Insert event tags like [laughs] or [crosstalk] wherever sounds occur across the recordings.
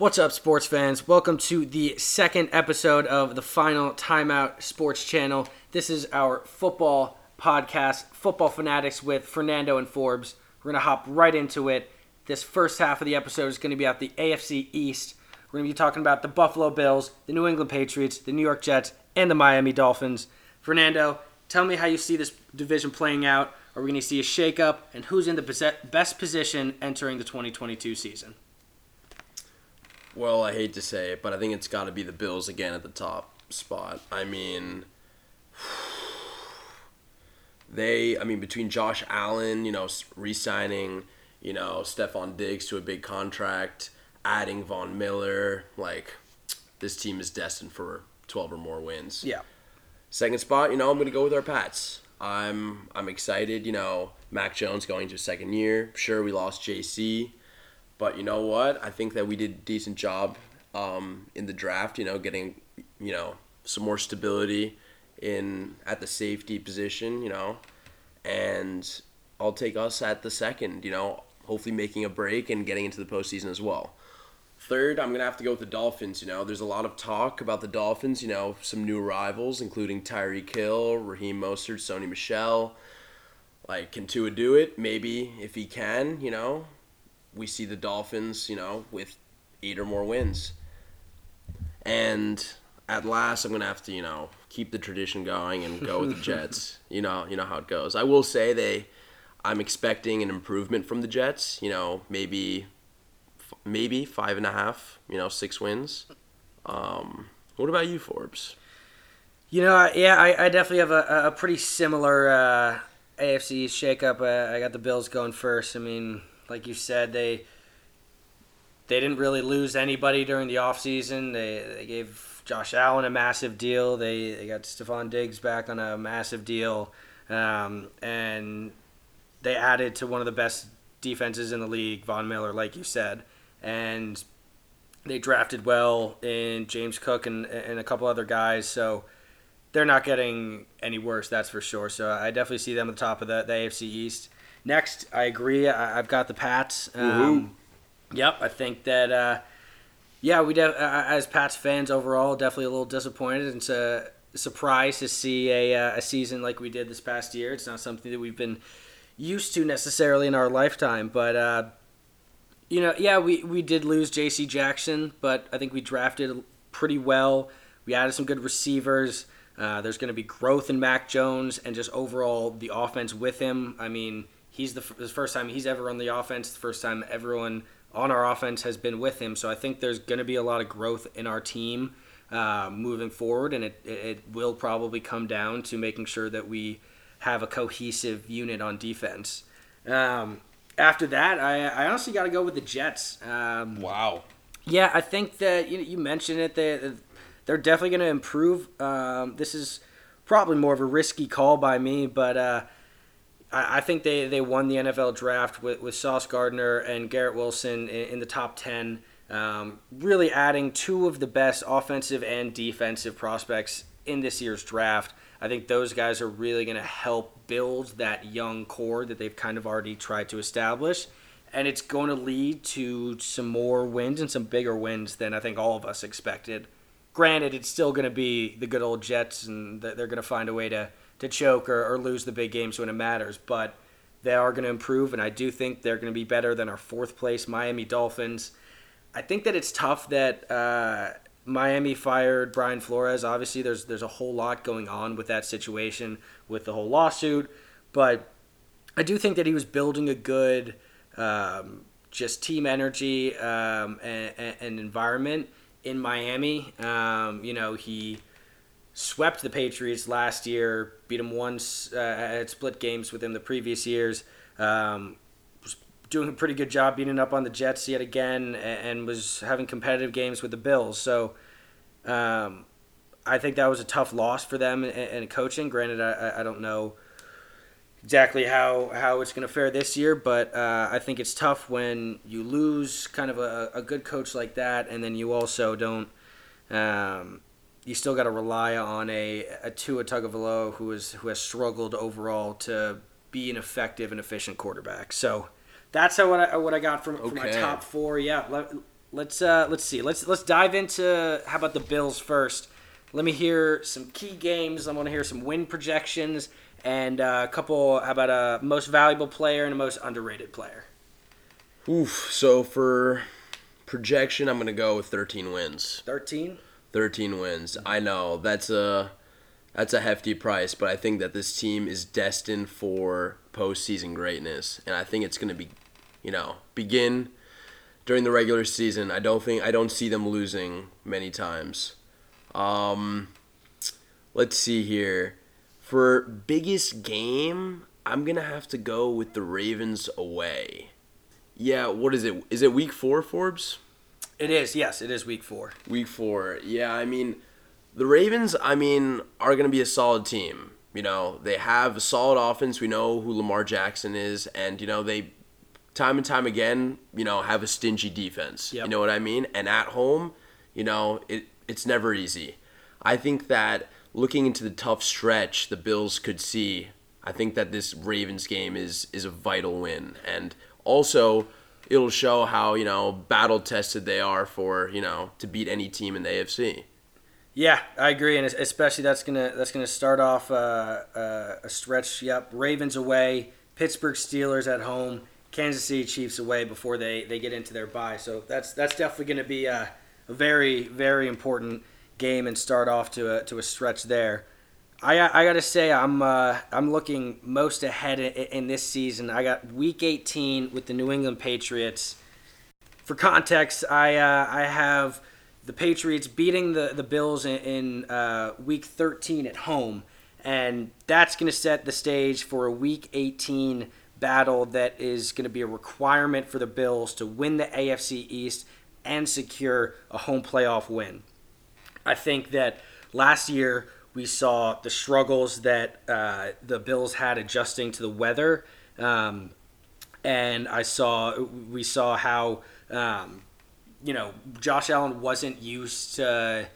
What's up, sports fans? Welcome to the second episode of the Final Timeout Sports Channel. This is our football podcast, Football Fanatics with Fernando and Forbes. We're going to hop right into it. This first half of the episode is going to be about the AFC East. We're going to be talking about the Buffalo Bills, the New England Patriots, the New York Jets, and the Miami Dolphins. Fernando, tell me how you see this division playing out. Are we going to see a shakeup, and who's in the best position entering the 2022 season? Well, I hate to say it, but I think it's got to be the Bills again at the top spot. I mean, [sighs] they, I mean, between Josh Allen, you know, re signing, you know, Stefon Diggs to a big contract, adding Von Miller, like, this team is destined for 12 or more wins. Yeah. Second spot, you know, I'm going to go with our Pats. I'm I'm excited, you know, Mac Jones going to second year. Sure, we lost JC but you know what? I think that we did a decent job um, in the draft. You know, getting you know some more stability in at the safety position. You know, and I'll take us at the second. You know, hopefully making a break and getting into the postseason as well. Third, I'm gonna have to go with the Dolphins. You know, there's a lot of talk about the Dolphins. You know, some new arrivals, including Tyreek Hill, Raheem Mostert, Sony Michel. Like, can Tua do it? Maybe if he can. You know, we see the Dolphins, you know, with eight or more wins. And at last, I'm gonna have to, you know, keep the tradition going and go with the [laughs] Jets. You know, you know how it goes. I will say they, I'm expecting an improvement from the Jets. You know, maybe, maybe five and a half. You know, six wins. Um, what about you, Forbes? You know, yeah, I, I definitely have a, a pretty similar uh, AFC shakeup. Uh, I got the Bills going first. I mean, like you said, they they didn't really lose anybody during the offseason. They they gave Josh Allen a massive deal. They they got Stefon Diggs back on a massive deal, um, and they added to one of the best defenses in the league, Von Miller, like you said, and they drafted well in James Cook and and a couple other guys. So they're not getting any worse, that's for sure. So I definitely see them at the top of the, the AFC East. Next, I agree. I, have got the Pats. Um, yep, I think that. Uh, yeah, we def- uh, as Pats fans overall, definitely a little disappointed. It's a surprise to see a, uh, a season like we did this past year. It's not something that we've been used to necessarily in our lifetime, but uh, you know, yeah, we, we did lose J.C. Jackson, but I think we drafted pretty well. We added some good receivers. Uh, there's going to be growth in Mac Jones and just overall the offense with him. I mean, he's the, the first time he's ever on the offense, the first time everyone on our offense has been with him. So I think there's going to be a lot of growth in our team uh, moving forward, and it, it will probably come down to making sure that we have a cohesive unit on defense. Um, after that, I, I honestly got to go with the Jets. Um, wow. Yeah, I think that you, you mentioned it. They, they're definitely going to improve. Um, this is probably more of a risky call by me, but uh, I, I think they, they won the NFL draft with, with Sauce Gardner and Garrett Wilson in, in the top 10, um, really adding two of the best offensive and defensive prospects in this year's draft. I think those guys are really going to help build that young core that they've kind of already tried to establish. And it's going to lead to some more wins and some bigger wins than I think all of us expected. Granted, it's still going to be the good old Jets, and they're going to find a way to to choke or, or lose the big games when it matters. But they are going to improve, and I do think they're going to be better than our fourth place Miami Dolphins. I think that it's tough that uh, Miami fired Brian Flores. Obviously, there's there's a whole lot going on with that situation with the whole lawsuit, but I do think that he was building a good um, just team energy um, and, and, environment in Miami. Um, you know, he swept the Patriots last year, beat them once, uh, had split games with them the previous years. Um, was doing a pretty good job beating up on the Jets yet again, and, was having competitive games with the Bills. So um, I think that was a tough loss for them in, in coaching. Granted, I, I don't know exactly how, how it's going to fare this year, but uh, I think it's tough when you lose kind of a, a good coach like that, and then you also don't. Um, you still got to rely on a, a Tua Tagovailoa who is who has struggled overall to be an effective and efficient quarterback. So that's how what I, what I got from, okay. from my top four. Yeah, let, let's uh, let's see. Let's let's dive into how about the Bills first. Let me hear some key games. I want to hear some win projections and uh, a couple. How about a most valuable player and a most underrated player? Oof. So for projection, I'm gonna go with 13 wins. Thirteen. 13 wins. I know that's a that's a hefty price, but I think that this team is destined for postseason greatness, and I think it's gonna be, you know, begin during the regular season. I don't think I don't see them losing many times. Um, let's see here. For biggest game, I'm gonna have to go with the Ravens away. Yeah, what is it? Is it week four, Forbes? It is. Yes, it is week four. Week four. Yeah, I mean, the Ravens, I mean, are going to be a solid team. You know, they have a solid offense. We know who Lamar Jackson is, and you know they, time and time again, you know, have a stingy defense. Yep. You know what I mean? And at home, you know, it it's never easy. I think that looking into the tough stretch the Bills could see, I think that this Ravens game is is a vital win, and also it'll show how you know battle tested they are for you know to beat any team in the AFC. Yeah, I agree, and especially that's gonna that's gonna start off uh, uh, a stretch. Yep, Ravens away, Pittsburgh Steelers at home, Kansas City Chiefs away before they, they get into their bye. So that's that's definitely gonna be a, a very very important game and start off to a to a stretch there. I I gotta say I'm uh, I'm looking most ahead in, in this season. I got Week 18 with the New England Patriots. For context, I uh, I have the Patriots beating the, the Bills in, in uh, week 13 at home. And that's to set the stage for a week 18 battle that is to be a requirement for the Bills to win the AFC East and secure a home playoff win. I think that last year we saw the struggles that uh, the Bills had adjusting to the weather. Um, and I saw, we saw how. Um, you know, Josh Allen wasn't used to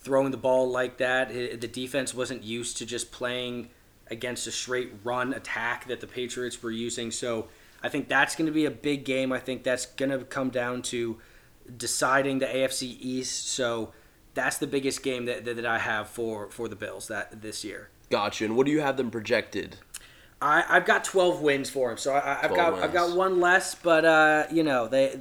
throwing the ball like that. The defense wasn't used to just playing against a straight run attack that the Patriots were using. So I think that's going to be a big game. I think that's going to come down to deciding the AFC East. So that's the biggest game that, that, I have for, for the Bills that this year. Gotcha. And what do you have them projected? I, I've got 12 wins for them, so I, have got wins. I've got one less, but uh, you know they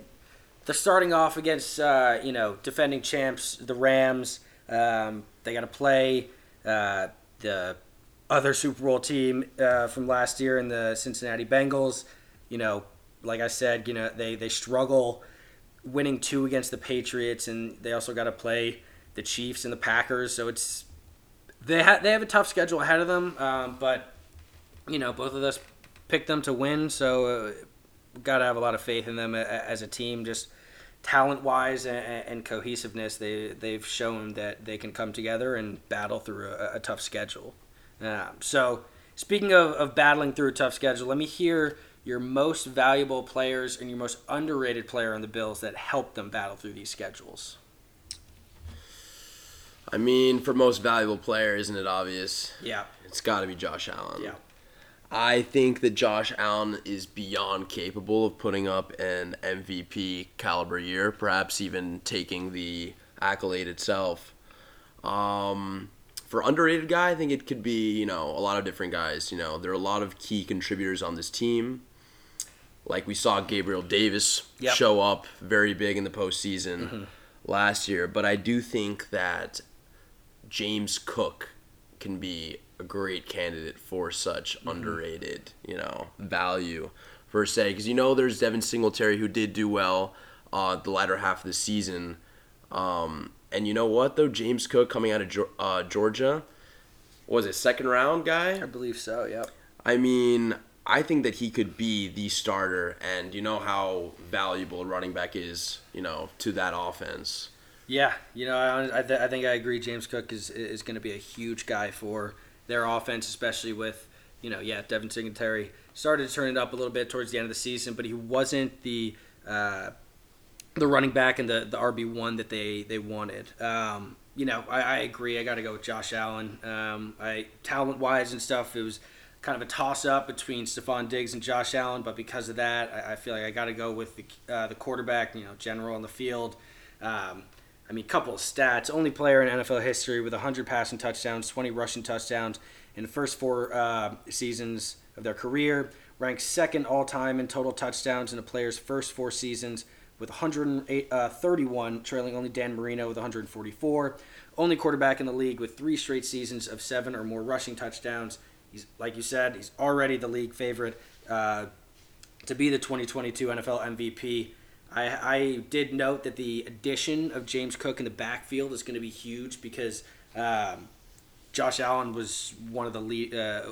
they're starting off against uh, you know defending champs, the Rams. Um, they got to play uh, the other Super Bowl team uh, from last year in the Cincinnati Bengals. You know, like I said, you know they they struggle winning two against the Patriots, and they also got to play the Chiefs and the Packers. So it's they have they have a tough schedule ahead of them, um, but you know both of us picked them to win. So uh, got to have a lot of faith in them as a team. Just talent wise and, and, cohesiveness, they they've shown that they can come together and battle through a, a tough schedule. Um, so speaking of, of battling through a tough schedule, let me hear your most valuable players and your most underrated player on the Bills that helped them battle through these schedules. I mean, for most valuable player, isn't it obvious? Yeah. It's got to be Josh Allen. Yeah. I think that Josh Allen is beyond capable of putting up an MVP caliber year, perhaps even taking the accolade itself. Um, for underrated guy, I think it could be you know a lot of different guys. You know, there are a lot of key contributors on this team. Like we saw Gabriel Davis yep. show up very big in the postseason mm-hmm. last year, but I do think that James Cook can be a great candidate for such mm-hmm. underrated, you know, value per se. Because you know, there's Devin Singletary who did do well uh, the latter half of the season. Um, and you know what though, James Cook coming out of uh, Georgia was a second round guy? I believe so. Yep. I mean, I think that he could be the starter, and you know how valuable a running back is, you know, to that offense. Yeah, you know, I, I, th- I think I agree. James Cook is is going to be a huge guy for their offense, especially with you know, yeah, Devin Singletary started to turn it up a little bit towards the end of the season, but he wasn't the uh, the running back and the the RB one that they they wanted. Um, you know, I, I agree. I got to go with Josh Allen. Um, I talent wise and stuff, it was kind of a toss up between Stefon Diggs and Josh Allen, but because of that, I, I feel like I got to go with the uh, the quarterback. You know, general on the field. Um, I mean, couple of stats. Only player in NFL history with 100 passing touchdowns, 20 rushing touchdowns in the first four uh, seasons of their career. Ranked second all time in total touchdowns in a player's first four seasons with 131, uh, trailing only Dan Marino with 144. Only quarterback in the league with three straight seasons of seven or more rushing touchdowns. He's like you said, he's already the league favorite uh, to be the 2022 NFL MVP. I, I did note that the addition of James Cook in the backfield is going to be huge because um, Josh Allen was one of the lead, uh,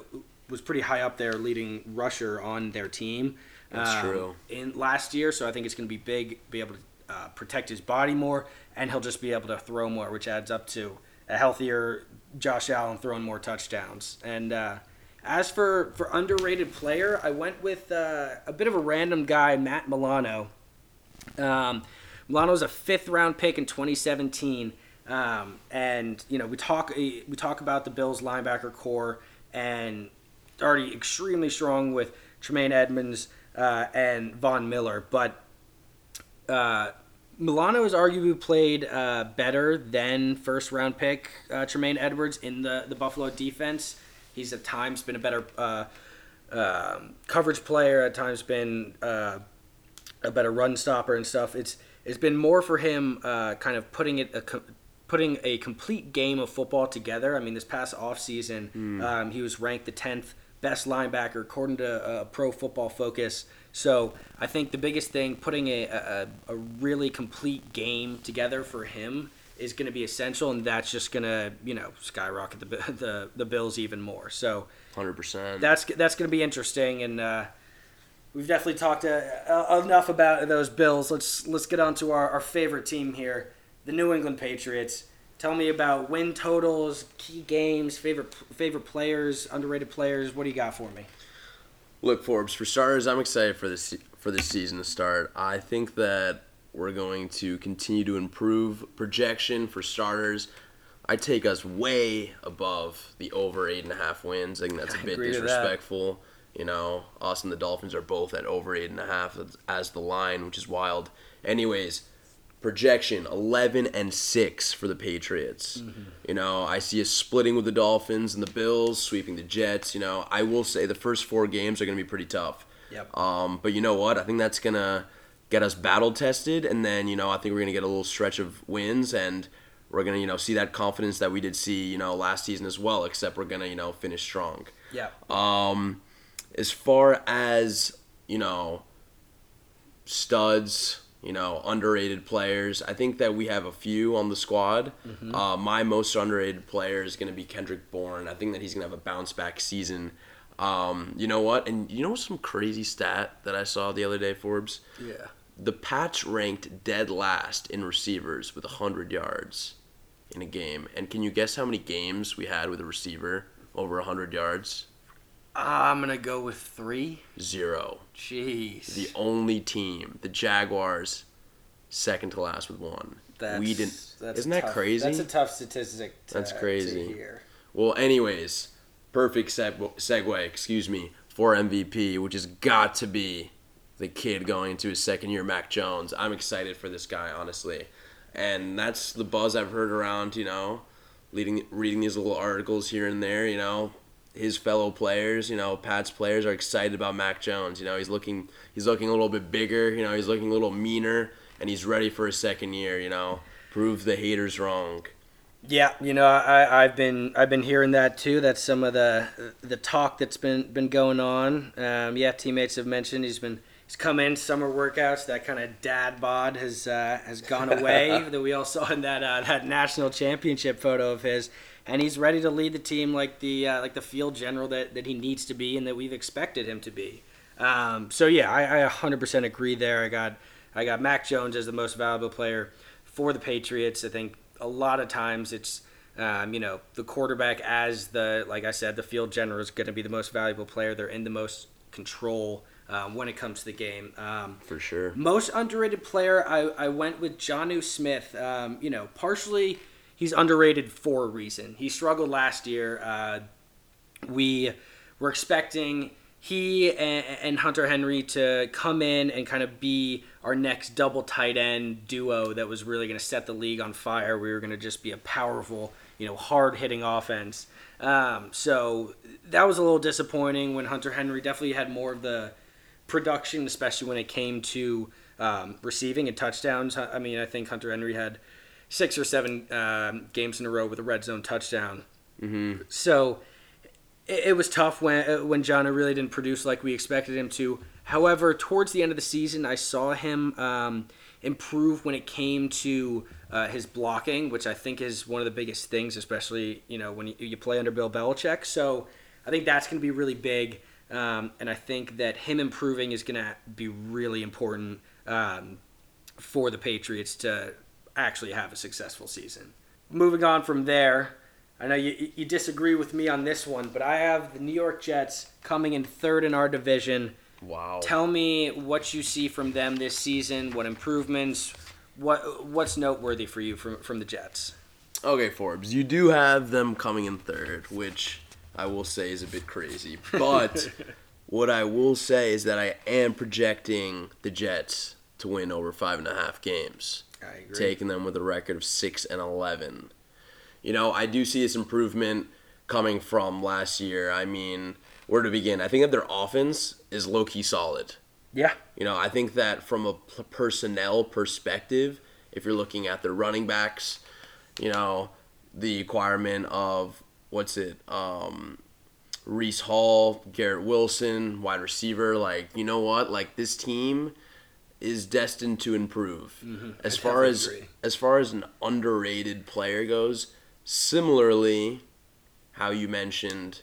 was pretty high up there, leading rusher on their team. That's um, true. In last year, so I think it's going to be big, be able to uh, protect his body more, and he'll just be able to throw more, which adds up to a healthier Josh Allen throwing more touchdowns. And uh, as for for underrated player, I went with uh, a bit of a random guy, Matt Milano. Um, Milano's a fifth round pick in 2017. Um, and you know we talk we talk about the Bills linebacker core and already extremely strong with Tremaine Edmunds uh, and Von Miller, but uh, Milano has arguably played uh, better than first round pick uh, Tremaine Edwards in the the Buffalo defense. He's at times been a better uh, um, coverage player. At times been uh, a better run stopper and stuff. It's it's been more for him, kind of putting it a, putting a complete game of football together. I mean, this past offseason, mm. um, he was ranked the 10th best linebacker according to uh, Pro Football Focus. So I think the biggest thing, putting a, a, a really complete game together for him is going to be essential, and that's just going to you know skyrocket the [laughs] the, the Bills even more. So, hundred percent. That's that's going to be interesting, and uh, we've definitely talked uh, uh, enough about those Bills. Let's let's get on to our, our favorite team here the New England Patriots. Tell me about win totals, key games, favorite favorite players, underrated players. What do you got for me? Look, Forbes. For starters, I'm excited for this for this season to start. I think that we're going to continue to improve projection for starters. I take us way above the over eight and a half wins. I think that's a bit disrespectful. You know, us and the Dolphins are both at over eight and a half as the line, which is wild. Anyways, projection 11 and 6 for the Patriots. Mm-hmm. You know, I see a splitting with the Dolphins and the Bills, sweeping the Jets. You know, I will say the first four games are going to be pretty tough. Yep. Um, but you know what? I think that's going to get us battle tested. And then, you know, I think we're going to get a little stretch of wins and we're going to, you know, see that confidence that we did see, you know, last season as well, except we're going to, you know, finish strong. Yeah. Um, as far as, you know, studs, you know, underrated players. I think that we have a few on the squad. Mm-hmm. Uh, my most underrated player is going to be Kendrick Bourne. I think that he's going to have a bounce back season. Um, you know what? And you know some crazy stat that I saw the other day, Forbes? Yeah. The Pats ranked dead last in receivers with 100 yards in a game. And can you guess how many games we had with a receiver over 100 yards? I'm going to go with three. Zero. Jeez. The only team, the Jaguars, second to last with one. That's, we didn't. That's Isn't that crazy? That's a tough statistic. To, that's crazy. Well, anyways, perfect seg- segue. Excuse me for MVP, which has got to be the kid going into his second year, Mac Jones. I'm excited for this guy, honestly, and that's the buzz I've heard around. You know, leading reading these little articles here and there. You know, his fellow players, you know, Pat's players are excited about Mac Jones. You know, he's looking he's looking a little bit bigger, you know, he's looking a little meaner and he's ready for his second year, you know. Prove the haters wrong. Yeah, you know, I I've been I've been hearing that too. That's some of the the talk that's been been going on. Um, yeah, teammates have mentioned he's been he's come in summer workouts. That kind of dad bod has uh, has gone [laughs] away that we all saw in that uh, that national championship photo of his and he's ready to lead the team like the uh, like the field general that, that he needs to be and that we've expected him to be. Um, so yeah, I, I 100% agree there. I got I got Mac Jones as the most valuable player for the Patriots. I think a lot of times it's um, you know the quarterback as the like I said the field general is going to be the most valuable player. They're in the most control. Um, when it comes to the game. Um, For sure. Most underrated player, I, I went with Jonnu Smith. Um, you know, partially he's underrated for a reason. He struggled last year. Uh, we were expecting he and, and Hunter Henry to come in and kind of be our next double tight end duo that was really going to set the league on fire. We were going to just be a powerful, you know, hard hitting offense. Um, so that was a little disappointing when Hunter Henry definitely had more of the production, especially when it came to um, receiving and touchdowns. I mean, I think Hunter Henry had six or seven um, games in a row with a red zone touchdown. Mm-hmm. So it, it, was tough when uh, when Jonnu really didn't produce like we expected him to. However, towards the end of the season, I saw him um, improve when it came to uh, his blocking, which I think is one of the biggest things, especially you know when you, you play under Bill Belichick. So I think that's going to be really big, um, and I think that him improving is going to be really important um, for the Patriots to actually have a successful season. Moving on from there, I know you, you disagree with me on this one, but I have the New York Jets coming in third in our division. Wow. Tell me what you see from them this season, what improvements, what what's noteworthy for you from, from the Jets? Okay, Forbes, you do have them coming in third, which I will say is a bit crazy. But [laughs] what I will say is that I am projecting the Jets to win over five and a half games. I agree. Taking them with a record of six and eleven you know, I do see this improvement coming from last year. I mean, where to begin? I think that their offense is low key solid. Yeah. You know, I think that from a personnel perspective, if you're looking at their running backs, you know, the acquirement of what's it, um, Breece Hall, Garrett Wilson, wide receiver, like you know what, like this team is destined to improve. Mm-hmm. As I far as agree. as far as an underrated player goes, Similarly, how you mentioned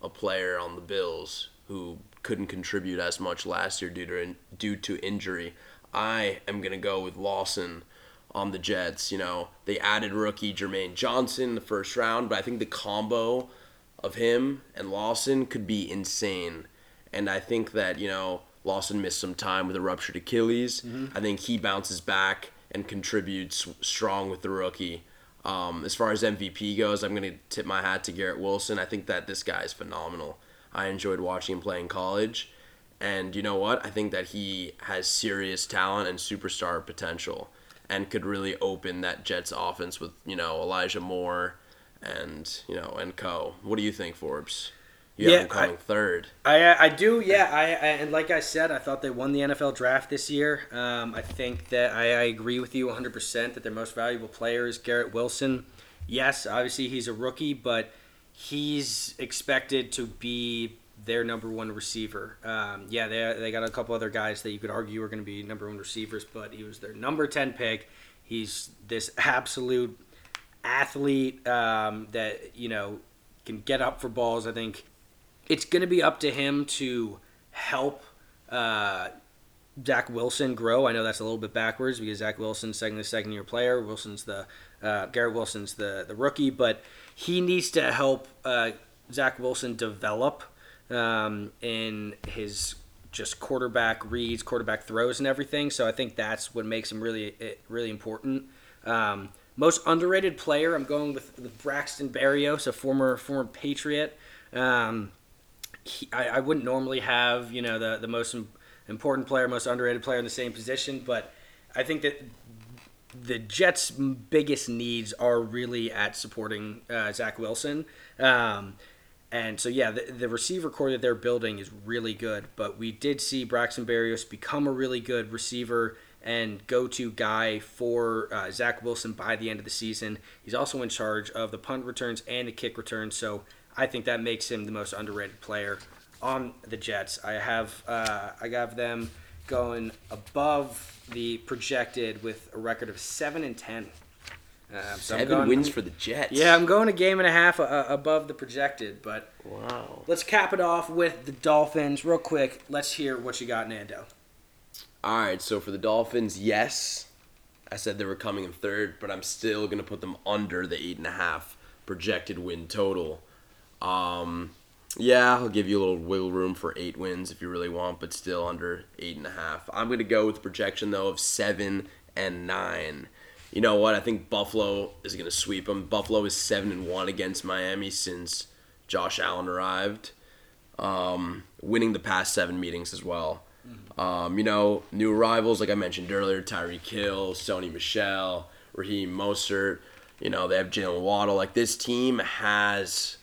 a player on the Bills who couldn't contribute as much last year due to due to injury. I am gonna go with Lawson on the Jets. You know, they added rookie Jermaine Johnson in the first round, but I think the combo of him and Lawson could be insane. And I think that, you know, Lawson missed some time with a ruptured Achilles. Mm-hmm. I think he bounces back and contributes strong with the rookie. Um, as far as MVP goes, I'm going to tip my hat to Garrett Wilson. I think that this guy is phenomenal. I enjoyed watching him play in college. And you know what? I think that he has serious talent and superstar potential and could really open that Jets offense with, you know, Elijah Moore and, you know, and co. What do you think, Forbes? Yeah, I, third. I I do. Yeah, I, I, and like I said, I thought they won the NFL draft this year. Um, I think that I, I agree with you 100 percent that their most valuable player is Garrett Wilson. Yes, obviously he's a rookie, but he's expected to be their number one receiver. Um, yeah, they they got a couple other guys that you could argue are going to be number one receivers, but he was their number 10 pick. He's this absolute athlete um, that you know can get up for balls. I think it's going to be up to him to help uh, Zach Wilson grow. I know that's a little bit backwards because Zach Wilson's second the second year player. Wilson's the uh, Garrett Wilson's the the rookie, but he needs to help uh, Zach Wilson develop um, in his just quarterback reads, quarterback throws, and everything. So I think that's what makes him really really important. Um, most underrated player, I'm going with, with Braxton Berrios, a former former Patriot. Um, I, I wouldn't normally have you know the the most important player, most underrated player in the same position, but I think that the Jets' biggest needs are really at supporting uh, Zach Wilson. Um, and so, yeah, the, the receiver core that they're building is really good. But we did see Braxton Berrios become a really good receiver and go to guy for uh, Zach Wilson by the end of the season. He's also in charge of the punt returns and the kick returns. So I think that makes him the most underrated player on the Jets. I have uh, I have them going above the projected with a record of seven and ten. Uh, so Seven going, wins for the Jets. Yeah, I'm going a game and a half uh, above the projected, but wow. Let's cap it off with the Dolphins real quick. Let's hear what you got, Nando. All right, so for the Dolphins, yes, I said they were coming in third, but I'm still gonna put them under the eight and a half projected win total. Um, yeah, I'll give you a little wiggle room for eight wins if you really want, but still under eight and a half. I'm going to go with the projection though of seven and nine. You know what? I think Buffalo is going to sweep them. Buffalo is seven and one against Miami since Josh Allen arrived. um, winning the past seven meetings as well. Um, you know, new arrivals like I mentioned earlier: Tyreek Hill, Sony Michel, Raheem Mostert. You know, they have Jaylen Waddle. Like this team has,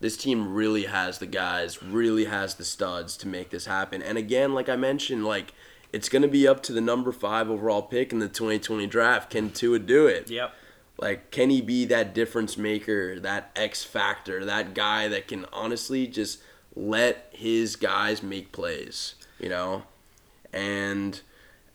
this team really has the guys, really has the studs to make this happen. And again, like I mentioned, like it's gonna be up to the number five overall pick in the 2020 draft. Can Tua do it? Yep. Like, can he be that difference maker, that X factor, that guy that can honestly just let his guys make plays, you know? And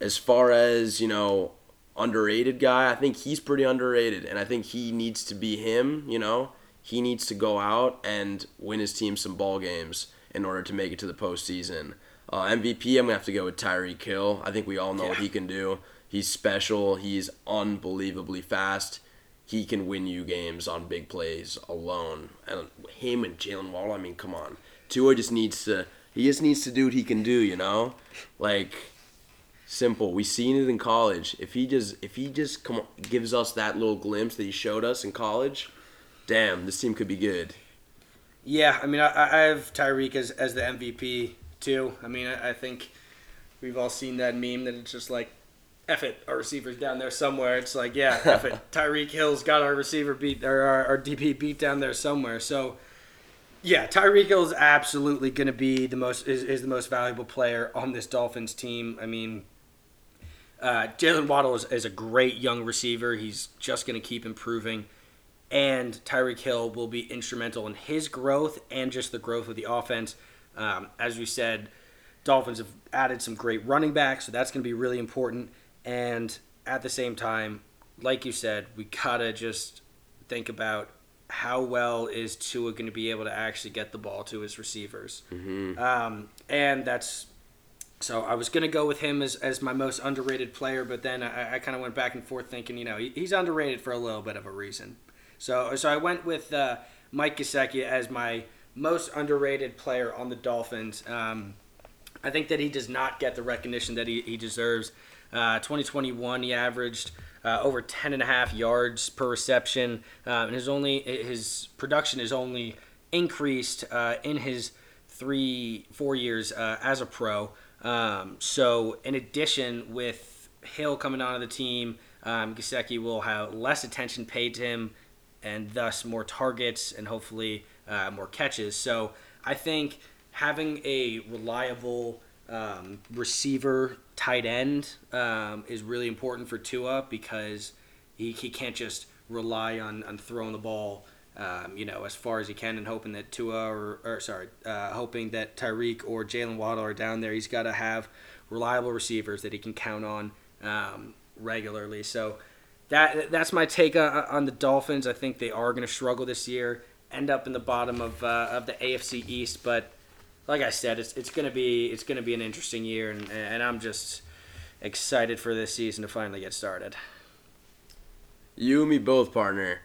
as far as, you know, underrated guy, I think he's pretty underrated. And I think he needs to be him, you know? He needs to go out and win his team some ball games in order to make it to the postseason. Uh, MVP, I'm going to have to go with Tyreek Hill. I think we all know yeah. what he can do. He's special. He's unbelievably fast. He can win you games on big plays alone. And him and Jaylen Waddle, I mean, come on. Tua just needs to he just needs to do what he can do, you know? Like simple. We seen it in college. If he just if he just come on, gives us that little glimpse that he showed us in college, damn, this team could be good. Yeah, I mean, I, I have Tyreek as, as the MVP too. I mean, I, I think we've all seen that meme that it's just like, F it, our receiver's down there somewhere. It's like, yeah, [laughs] F it. Tyreek Hill's got our receiver beat, or our, our DB beat down there somewhere. So, yeah, Tyreek Hill is absolutely going to be the most is, is the most valuable player on this Dolphins team. I mean, uh, Jaylen Waddle is, is a great young receiver. He's just going to keep improving, and Tyreek Hill will be instrumental in his growth and just the growth of the offense. Um, as we said, Dolphins have added some great running backs, so that's going to be really important. And at the same time, like you said, we gotta just think about how well is Tua going to be able to actually get the ball to his receivers? Mm-hmm. Um, and that's so I was going to go with him as, as my most underrated player, but then I, I kind of went back and forth thinking, you know, he, he's underrated for a little bit of a reason. So so I went with uh, Mike Gesicki as my most underrated player on the Dolphins. Um, I think that he does not get the recognition that he, he deserves. Uh, 2021, he averaged uh, over 10 and a half yards per reception, uh, and his only his production is only increased uh, in his three four years uh, as a pro. Um, so, in addition, with Hill coming onto the team, um, will have less attention paid to him, and thus more targets and hopefully uh, more catches. So, I think having a reliable um, receiver tight end um, is really important for Tua because he, he can't just rely on, on throwing the ball, um, you know, as far as he can and hoping that Tua or, or sorry, uh, hoping that Tyreek or Jaylen Waddle are down there. He's got to have reliable receivers that he can count on um, regularly. So that that's my take on, on the Dolphins. I think they are going to struggle this year, end up in the bottom of uh, of the AFC East, but like I said, it's it's gonna be it's gonna be an interesting year, and and I'm just excited for this season to finally get started. You and me both, partner.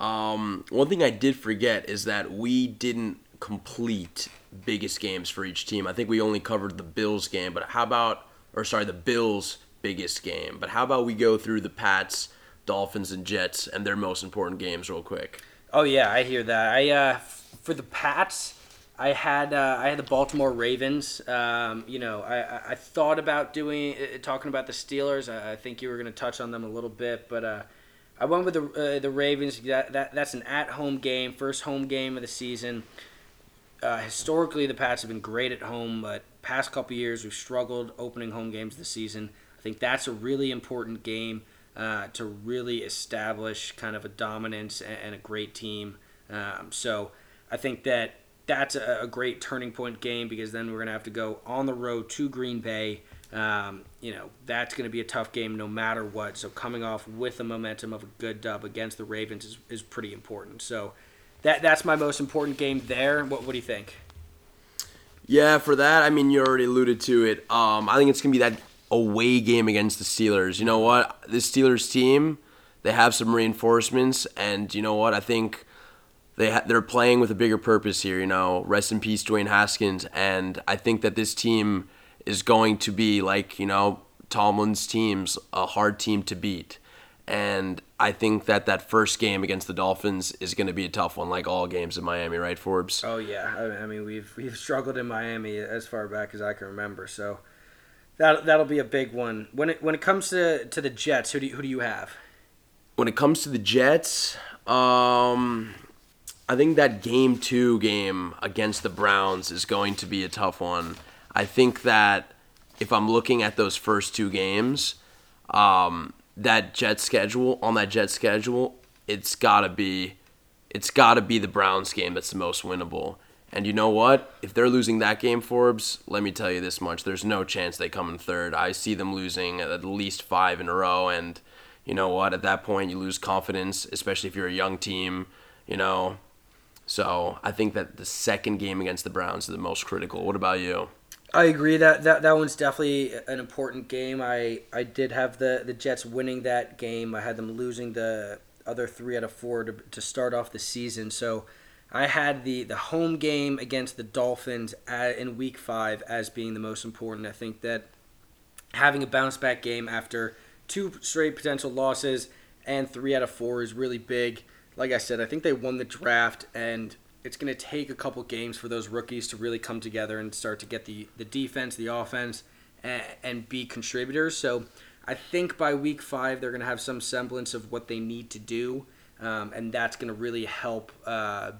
Um, one thing I did forget is that we didn't complete biggest games for each team. I think we only covered the Bills game, but how about or sorry, the Bills biggest game. But how about we go through the Pats, Dolphins, and Jets and their most important games real quick? Oh yeah, I hear that. I uh, for the Pats. I had uh, I had the Baltimore Ravens. Um, you know, I, I thought about doing uh, talking about the Steelers. I, I think you were going to touch on them a little bit, but uh, I went with the uh, the Ravens. That, that that's an at home game, first home game of the season. Uh, historically, the Pats have been great at home, but past couple years we've struggled opening home games this season. I think that's a really important game uh, to really establish kind of a dominance and, and a great team. Um, so I think that that's a, a great turning point game because then we're going to have to go on the road to Green Bay. Um, you know, that's going to be a tough game no matter what. So coming off with the momentum of a good dub against the Ravens is, is pretty important. So that that's my most important game there. What, what do you think? Yeah, for that, I mean, you already alluded to it. Um, I think it's going to be that away game against the Steelers. You know what? This Steelers team, they have some reinforcements, and you know what? I think they ha- they're playing with a bigger purpose here. You know, rest in peace, Dwayne Haskins, and I think that this team is going to be like you know Tomlin's teams, a hard team to beat. And I think that that first game against the Dolphins is going to be a tough one, like all games in Miami, right, Forbes? Oh yeah, I, I mean we've we've struggled in Miami as far back as I can remember, so that that'll be a big one. When it when it comes to, to the Jets, who do you, who do you have? When it comes to the Jets, um, I think that game two game against the Browns is going to be a tough one. I think that if I'm looking at those first two games, um, that Jet schedule on that Jet schedule, it's gotta be, it's gotta be the Browns game that's the most winnable. And you know what? If they're losing that game, Forbes, let me tell you this much: there's no chance they come in third. I see them losing at least five in a row, and you know what? At that point, you lose confidence, especially if you're a young team. You know, so I think that the second game against the Browns is the most critical. What about you? I agree that, that that one's definitely an important game. I, I did have the, the Jets winning that game. I had them losing the other three out of four to, to start off the season. So I had the, the home game against the Dolphins at, in week five as being the most important. I think that having a bounce back game after two straight potential losses and three out of four is really big. Like I said, I think they won the draft and – it's going to take a couple games for those rookies to really come together and start to get the, the defense, the offense, and, and be contributors. So I think by week five, they're going to have some semblance of what they need to do, um, and that's going to really help uh,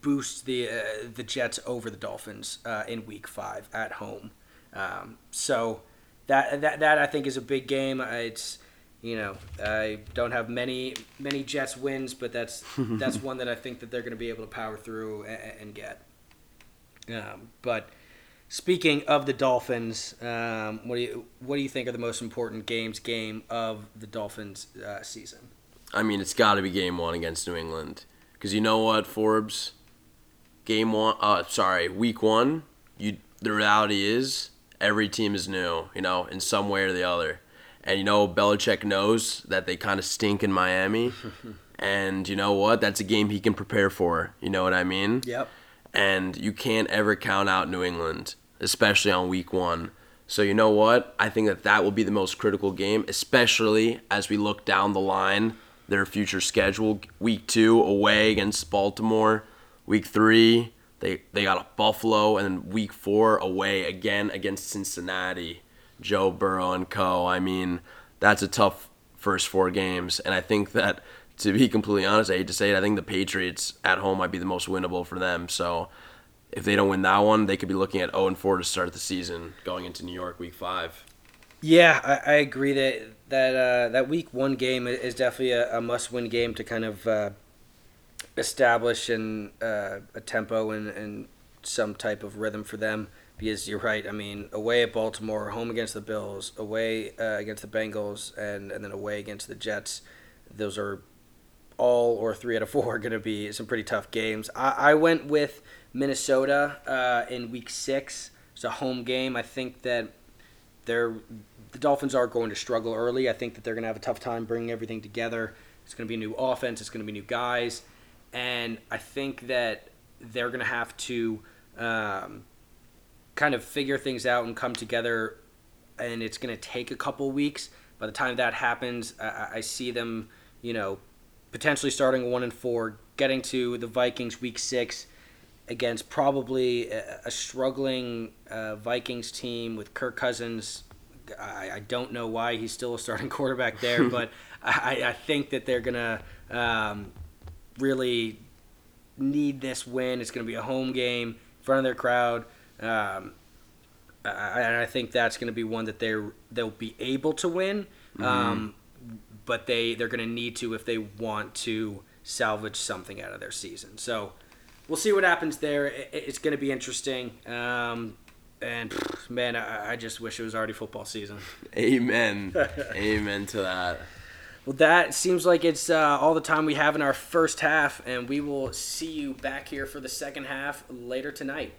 boost the uh, the Jets over the Dolphins uh, in week five at home. Um, so that, that that I think is a big game. It's you know, I don't have many many Jets wins, but that's [laughs] that's one that I think that they're going to be able to power through and, and get. Um, but speaking of the Dolphins, um, what do you what do you think are the most important games game of the Dolphins uh, season? I mean, it's got to be Game One against New England because you know what, Forbes. Game one, uh, sorry, week one. You the reality is every team is new, you know, in some way or the other. And you know, Belichick knows that they kind of stink in Miami. [laughs] and you know what? That's a game he can prepare for. You know what I mean? Yep. And you can't ever count out New England, especially on week one. So you know what? I think that that will be the most critical game, especially as we look down the line, their future schedule. Week two away against Baltimore. Week three they they got a Buffalo, and then week four away again against Cincinnati. Joe Burrow and co. I mean, that's a tough first four games, and I think that to be completely honest, I hate to say it, I think the Patriots at home might be the most winnable for them. So if they don't win that one, they could be looking at 0 and 4 to start the season going into New York Week Five. Yeah, I, I agree that that uh, that Week One game is definitely a, a must-win game to kind of uh, establish and uh, a tempo and, and some type of rhythm for them because you're right. I mean, away at Baltimore, home against the Bills, away uh, against the Bengals, and and then away against the Jets. Those are all or three out of four going to be some pretty tough games. I, I went with Minnesota uh, in Week Six. It's a home game. I think that they're the Dolphins are going to struggle early. I think that they're going to have a tough time bringing everything together. It's going to be a new offense. It's going to be new guys, and I think that they're going to have to. Um, kind of figure things out and come together, and it's going to take a couple weeks. By the time that happens, I, I see them, you know, potentially starting one and four, getting to the Vikings week six against probably a, a struggling uh, Vikings team with Kirk Cousins. I, I, don't know why he's still a starting [laughs] quarterback there, [laughs] but I, I, think that they're gonna um, really need this win. It's gonna be a home game in front of their crowd. Um, I, and I think that's going to be one that they they'll be able to win, mm-hmm. um, but they they're going to need to if they want to salvage something out of their season. So we'll see what happens there. It, it's going to be interesting. Um, and man, I, I, just wish it was already football season. Amen. [laughs] Amen to that. Well, that seems like it's uh, all the time we have in our first half, and we will see you back here for the second half later tonight.